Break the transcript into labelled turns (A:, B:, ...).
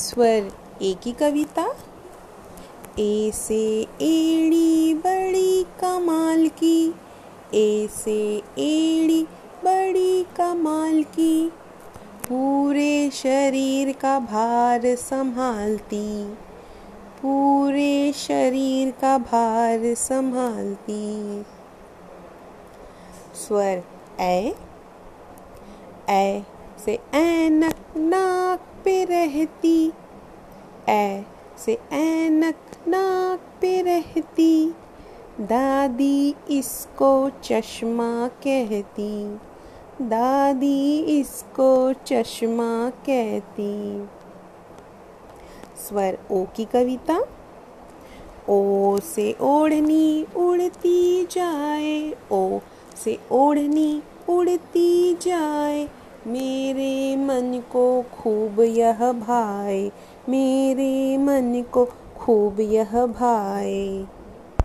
A: स्वर ए की कविता। ए से एड़ी बड़ी कमाल की। ए से एड़ी बड़ी कमाल की। पूरे शरीर का भार संभालती। पूरे शरीर का भार संभालती। स्वर ए ए से ऐनक नाक पे रहती। ए से ऐनक नाक पे रहती, दादी इसको चश्मा कहती, दादी इसको चश्मा कहती। स्वर ओ की कविता, ओ से ओढ़नी उड़ती जाए, ओ से ओढ़नी उड़ती जाए, मेरे मन को खूब यह भाई मेरे मन को खूब यह भाई